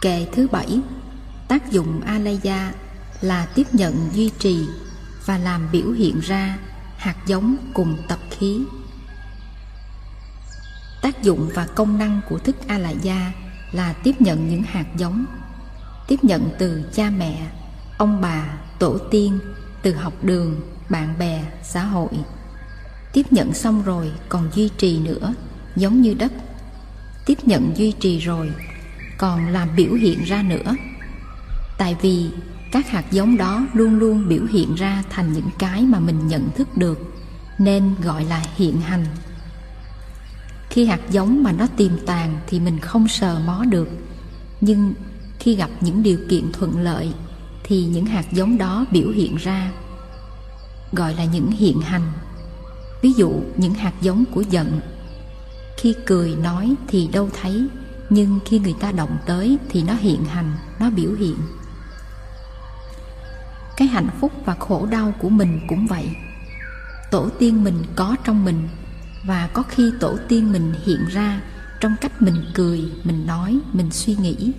Kệ thứ bảy Tác dụng Alaya là tiếp nhận duy trì và làm biểu hiện ra hạt giống cùng tập khí. Tác dụng và công năng của thức Alaya là tiếp nhận những hạt giống, tiếp nhận từ cha mẹ, ông bà, tổ tiên, từ học đường, bạn bè, xã hội. Tiếp nhận xong rồi còn duy trì nữa, giống như đất. Tiếp nhận duy trì rồi còn làm biểu hiện ra nữa. Tại vì các hạt giống đó luôn luôn biểu hiện ra thành những cái mà mình nhận thức được, nên gọi là hiện hành. Khi hạt giống mà nó tiềm tàng thì mình không sờ mó được, nhưng khi gặp những điều kiện thuận lợi thì những hạt giống đó biểu hiện ra, gọi là những hiện hành. Ví dụ những hạt giống của giận, khi cười nói thì đâu thấy nhưng khi người ta động tới thì nó hiện hành, nó biểu hiện. Cái hạnh phúc và khổ đau của mình cũng vậy. Tổ tiên mình có trong mình, và có khi tổ tiên mình hiện ra trong cách mình cười, mình nói, mình suy nghĩ.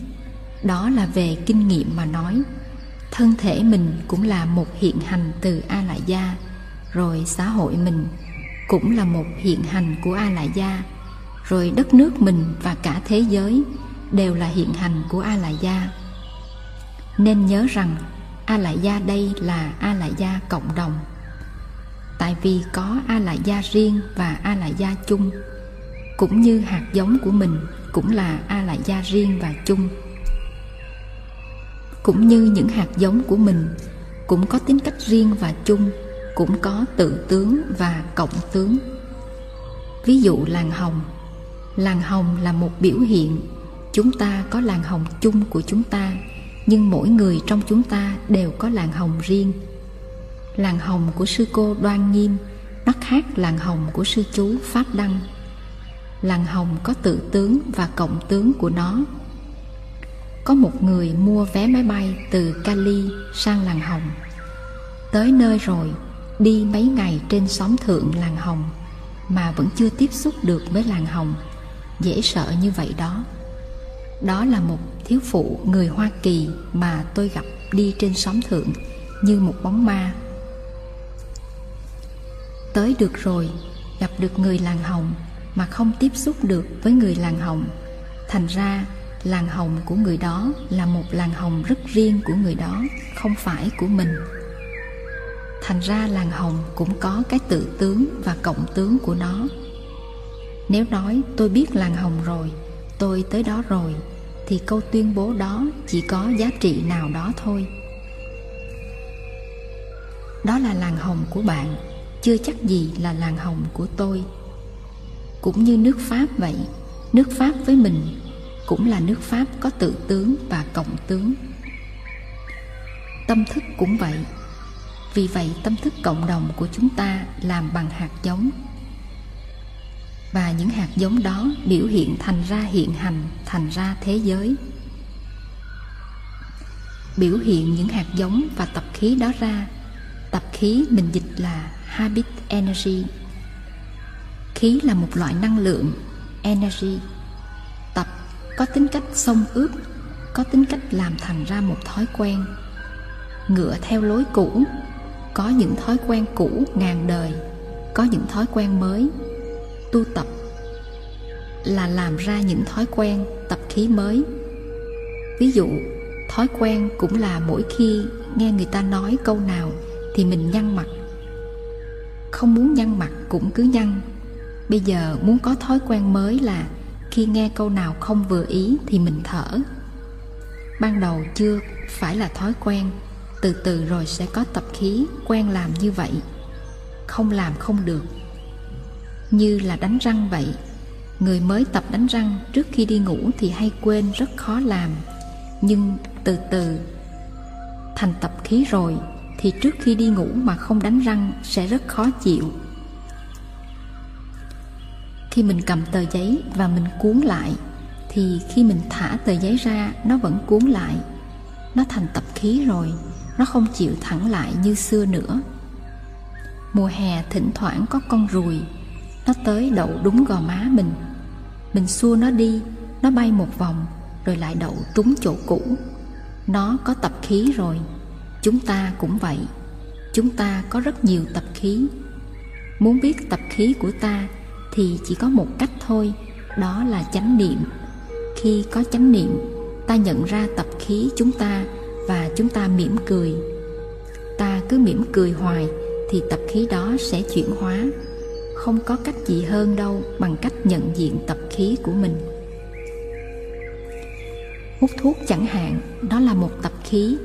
Đó là về kinh nghiệm mà nói. Thân thể mình cũng là một hiện hành từ a la gia rồi xã hội mình cũng là một hiện hành của a la gia rồi đất nước mình và cả thế giới đều là hiện hành của a la gia nên nhớ rằng a la gia đây là a la gia cộng đồng. Tại vì có a la gia riêng và a la gia chung, cũng như hạt giống của mình cũng là a la gia riêng và chung. Cũng như những hạt giống của mình cũng có tính cách riêng và chung, cũng có tự tướng và cộng tướng. Ví dụ làng hồng làng hồng là một biểu hiện. Chúng ta có làng hồng chung của chúng ta, nhưng mỗi người trong chúng ta đều có làng hồng riêng. Làng hồng của sư cô đoan nghiêm, nó khác làng hồng của sư chú pháp đăng. Làng hồng có tự tướng và cộng tướng của nó. Có một người mua vé máy bay từ cali sang làng hồng. Tới nơi rồi, đi mấy ngày trên xóm thượng làng hồng, mà vẫn chưa tiếp xúc được với làng hồng dễ sợ như vậy đó. Đó là một thiếu phụ người hoa kỳ mà tôi gặp đi trên xóm thượng như một bóng ma. Tới được rồi, gặp được người làng hồng mà không tiếp xúc được với người làng hồng. Thành ra, làng hồng của người đó là một làng hồng rất riêng của người đó, không phải của mình. Thành ra làng hồng cũng có cái tự tướng và cộng tướng của nó nếu nói tôi biết làng hồng rồi, tôi tới đó rồi, thì câu tuyên bố đó chỉ có giá trị nào đó thôi. Đó là làng hồng của bạn, chưa chắc gì là làng hồng của tôi. Cũng như nước pháp vậy, nước pháp với mình cũng là nước pháp có tự tướng và cộng tướng. Tâm thức cũng vậy, vì vậy tâm thức cộng đồng của chúng ta làm bằng hạt giống và những hạt giống đó biểu hiện thành ra hiện hành, thành ra thế giới. Biểu hiện những hạt giống và tập khí đó ra. Tập khí mình dịch là habit energy. Khí là một loại năng lượng, energy. Tập có tính cách xông ướp có tính cách làm thành ra một thói quen. Ngựa theo lối cũ, có những thói quen cũ ngàn đời, có những thói quen mới tu tập là làm ra những thói quen, tập khí mới. Ví dụ, thói quen cũng là mỗi khi nghe người ta nói câu nào thì mình nhăn mặt. Không muốn nhăn mặt cũng cứ nhăn. Bây giờ muốn có thói quen mới là khi nghe câu nào không vừa ý thì mình thở. Ban đầu chưa phải là thói quen, từ từ rồi sẽ có tập khí quen làm như vậy. Không làm không được như là đánh răng vậy. Người mới tập đánh răng trước khi đi ngủ thì hay quên rất khó làm. Nhưng từ từ thành tập khí rồi thì trước khi đi ngủ mà không đánh răng sẽ rất khó chịu. Khi mình cầm tờ giấy và mình cuốn lại, thì khi mình thả tờ giấy ra, nó vẫn cuốn lại. Nó thành tập khí rồi, nó không chịu thẳng lại như xưa nữa. Mùa hè thỉnh thoảng có con ruồi nó tới đậu đúng gò má mình. Mình xua nó đi, nó bay một vòng, rồi lại đậu trúng chỗ cũ. Nó có tập khí rồi. Chúng ta cũng vậy. Chúng ta có rất nhiều tập khí. Muốn biết tập khí của ta thì chỉ có một cách thôi, đó là chánh niệm. Khi có chánh niệm, ta nhận ra tập khí chúng ta và chúng ta mỉm cười. Ta cứ mỉm cười hoài thì tập khí đó sẽ chuyển hóa không có cách gì hơn đâu bằng cách nhận diện tập khí của mình. Hút thuốc chẳng hạn, đó là một tập khí.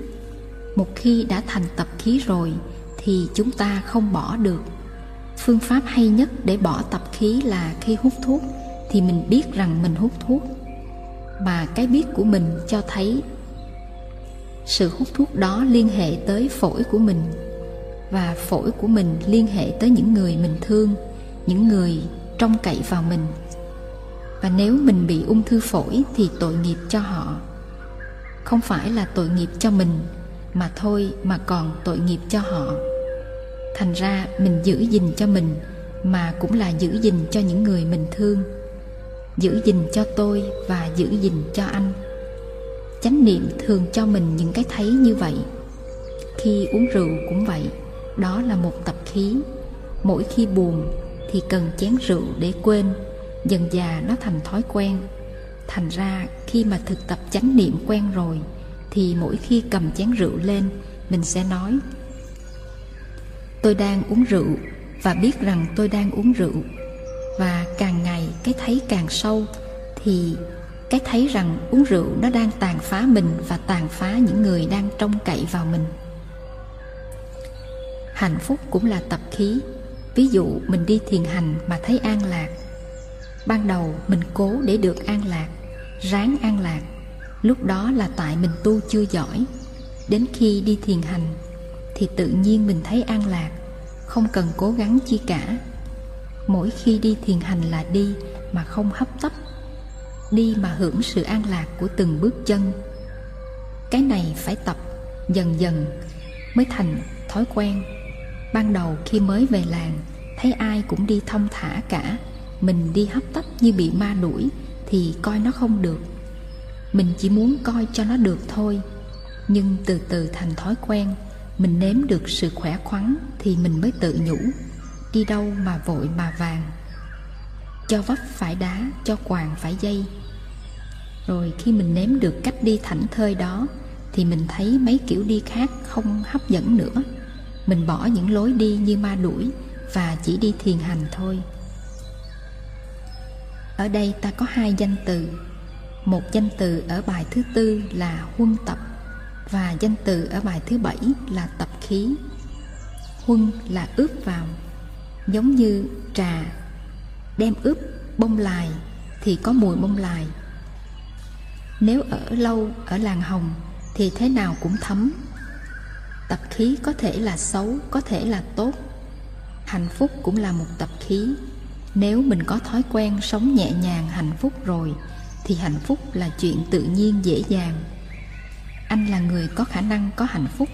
Một khi đã thành tập khí rồi, thì chúng ta không bỏ được. Phương pháp hay nhất để bỏ tập khí là khi hút thuốc, thì mình biết rằng mình hút thuốc. Mà cái biết của mình cho thấy sự hút thuốc đó liên hệ tới phổi của mình, và phổi của mình liên hệ tới những người mình thương những người trông cậy vào mình. Và nếu mình bị ung thư phổi thì tội nghiệp cho họ. Không phải là tội nghiệp cho mình, mà thôi mà còn tội nghiệp cho họ. Thành ra mình giữ gìn cho mình, mà cũng là giữ gìn cho những người mình thương. Giữ gìn cho tôi và giữ gìn cho anh. Chánh niệm thường cho mình những cái thấy như vậy. Khi uống rượu cũng vậy, đó là một tập khí. Mỗi khi buồn thì cần chén rượu để quên, dần già nó thành thói quen. Thành ra, khi mà thực tập chánh niệm quen rồi, thì mỗi khi cầm chén rượu lên, mình sẽ nói, tôi đang uống rượu và biết rằng tôi đang uống rượu. Và càng ngày cái thấy càng sâu, thì cái thấy rằng uống rượu nó đang tàn phá mình và tàn phá những người đang trông cậy vào mình. Hạnh phúc cũng là tập khí ví dụ mình đi thiền hành mà thấy an lạc. Ban đầu mình cố để được an lạc, ráng an lạc. Lúc đó là tại mình tu chưa giỏi. Đến khi đi thiền hành thì tự nhiên mình thấy an lạc, không cần cố gắng chi cả. Mỗi khi đi thiền hành là đi mà không hấp tấp, đi mà hưởng sự an lạc của từng bước chân. Cái này phải tập dần dần mới thành thói quen ban đầu khi mới về làng, thấy ai cũng đi thông thả cả. Mình đi hấp tấp như bị ma đuổi thì coi nó không được. Mình chỉ muốn coi cho nó được thôi. Nhưng từ từ thành thói quen, mình nếm được sự khỏe khoắn thì mình mới tự nhủ, đi đâu mà vội mà vàng? Cho vấp phải đá, cho quàng phải dây. Rồi khi mình nếm được cách đi thảnh thơi đó, thì mình thấy mấy kiểu đi khác không hấp dẫn nữa mình bỏ những lối đi như ma đuổi và chỉ đi thiền hành thôi. Ở đây ta có hai danh từ. Một danh từ ở bài thứ tư là huân tập và danh từ ở bài thứ bảy là tập khí. Huân là ướp vào, giống như trà. Đem ướp, bông lài thì có mùi bông lài. Nếu ở lâu, ở làng hồng thì thế nào cũng thấm tập khí có thể là xấu, có thể là tốt. Hạnh phúc cũng là một tập khí. Nếu mình có thói quen sống nhẹ nhàng, hạnh phúc rồi, thì hạnh phúc là chuyện tự nhiên dễ dàng. Anh là người có khả năng có hạnh phúc,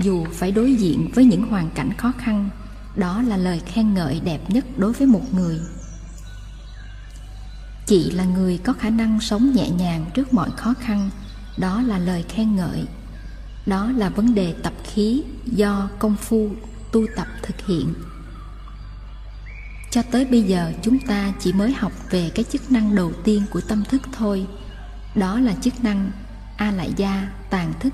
dù phải đối diện với những hoàn cảnh khó khăn. Đó là lời khen ngợi đẹp nhất đối với một người. Chị là người có khả năng sống nhẹ nhàng trước mọi khó khăn. Đó là lời khen ngợi. Đó là vấn đề tập khí do công phu tu tập thực hiện. Cho tới bây giờ chúng ta chỉ mới học về cái chức năng đầu tiên của tâm thức thôi. Đó là chức năng a lại gia tàn thức.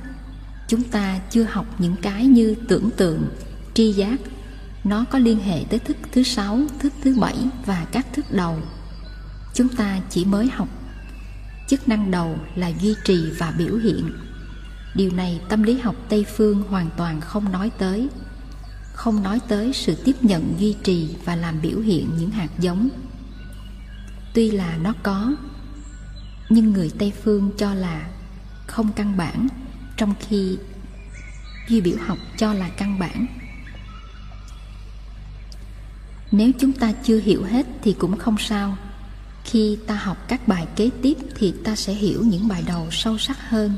Chúng ta chưa học những cái như tưởng tượng, tri giác. Nó có liên hệ tới thức thứ sáu, thức thứ bảy và các thức đầu. Chúng ta chỉ mới học chức năng đầu là duy trì và biểu hiện điều này tâm lý học tây phương hoàn toàn không nói tới. Không nói tới sự tiếp nhận, duy trì và làm biểu hiện những hạt giống. Tuy là nó có, nhưng người tây phương cho là không căn bản, trong khi duy biểu học cho là căn bản. Nếu chúng ta chưa hiểu hết thì cũng không sao. Khi ta học các bài kế tiếp thì ta sẽ hiểu những bài đầu sâu sắc hơn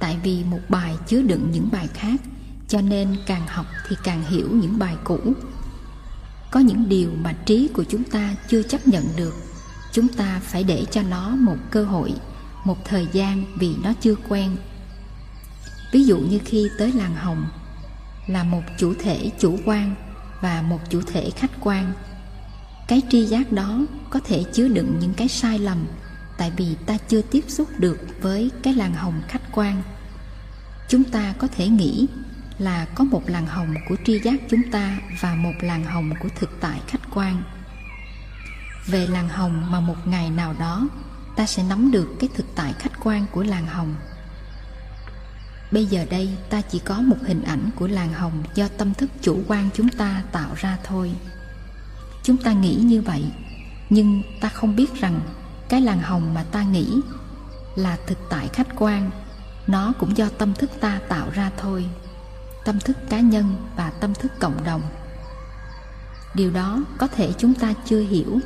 tại vì một bài chứa đựng những bài khác, cho nên càng học thì càng hiểu những bài cũ. Có những điều mà trí của chúng ta chưa chấp nhận được, chúng ta phải để cho nó một cơ hội, một thời gian vì nó chưa quen. Ví dụ như khi tới làng hồng, là một chủ thể chủ quan và một chủ thể khách quan. Cái tri giác đó có thể chứa đựng những cái sai lầm tại vì ta chưa tiếp xúc được với cái làng hồng khách quan. Chúng ta có thể nghĩ là có một làng hồng của tri giác chúng ta và một làng hồng của thực tại khách quan. Về làng hồng mà một ngày nào đó, ta sẽ nắm được cái thực tại khách quan của làng hồng. Bây giờ đây, ta chỉ có một hình ảnh của làng hồng do tâm thức chủ quan chúng ta tạo ra thôi. Chúng ta nghĩ như vậy, nhưng ta không biết rằng cái làng hồng mà ta nghĩ là thực tại khách quan, nó cũng do tâm thức ta tạo ra thôi. Tâm thức cá nhân và tâm thức cộng đồng. Điều đó có thể chúng ta chưa hiểu.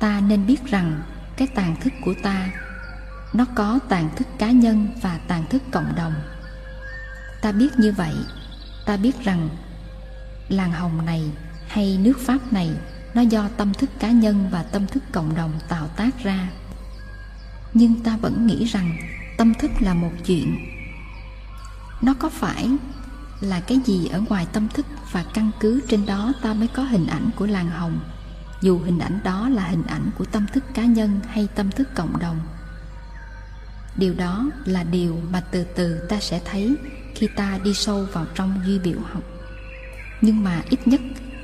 Ta nên biết rằng cái tàn thức của ta, nó có tàn thức cá nhân và tàn thức cộng đồng. Ta biết như vậy. Ta biết rằng làng hồng này hay nước pháp này nó do tâm thức cá nhân và tâm thức cộng đồng tạo tác ra. Nhưng ta vẫn nghĩ rằng tâm thức là một chuyện. Nó có phải là cái gì ở ngoài tâm thức và căn cứ trên đó ta mới có hình ảnh của làng hồng? Dù hình ảnh đó là hình ảnh của tâm thức cá nhân hay tâm thức cộng đồng. Điều đó là điều mà từ từ ta sẽ thấy khi ta đi sâu vào trong duy biểu học. Nhưng mà ít nhất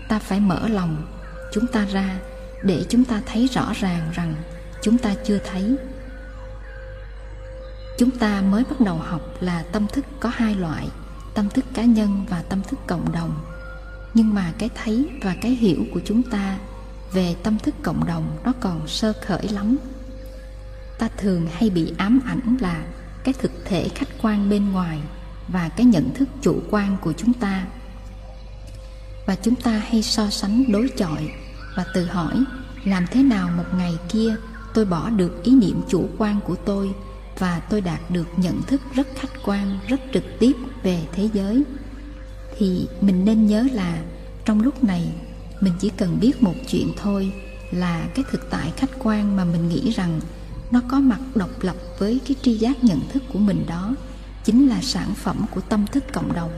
ta phải mở lòng chúng ta ra để chúng ta thấy rõ ràng rằng chúng ta chưa thấy. Chúng ta mới bắt đầu học là tâm thức có hai loại, tâm thức cá nhân và tâm thức cộng đồng. Nhưng mà cái thấy và cái hiểu của chúng ta về tâm thức cộng đồng nó còn sơ khởi lắm. Ta thường hay bị ám ảnh là cái thực thể khách quan bên ngoài và cái nhận thức chủ quan của chúng ta. Và chúng ta hay so sánh đối chọi và tự hỏi, làm thế nào một ngày kia tôi bỏ được ý niệm chủ quan của tôi và tôi đạt được nhận thức rất khách quan, rất trực tiếp về thế giới? Thì mình nên nhớ là trong lúc này, mình chỉ cần biết một chuyện thôi là cái thực tại khách quan mà mình nghĩ rằng nó có mặt độc lập với cái tri giác nhận thức của mình đó chính là sản phẩm của tâm thức cộng đồng.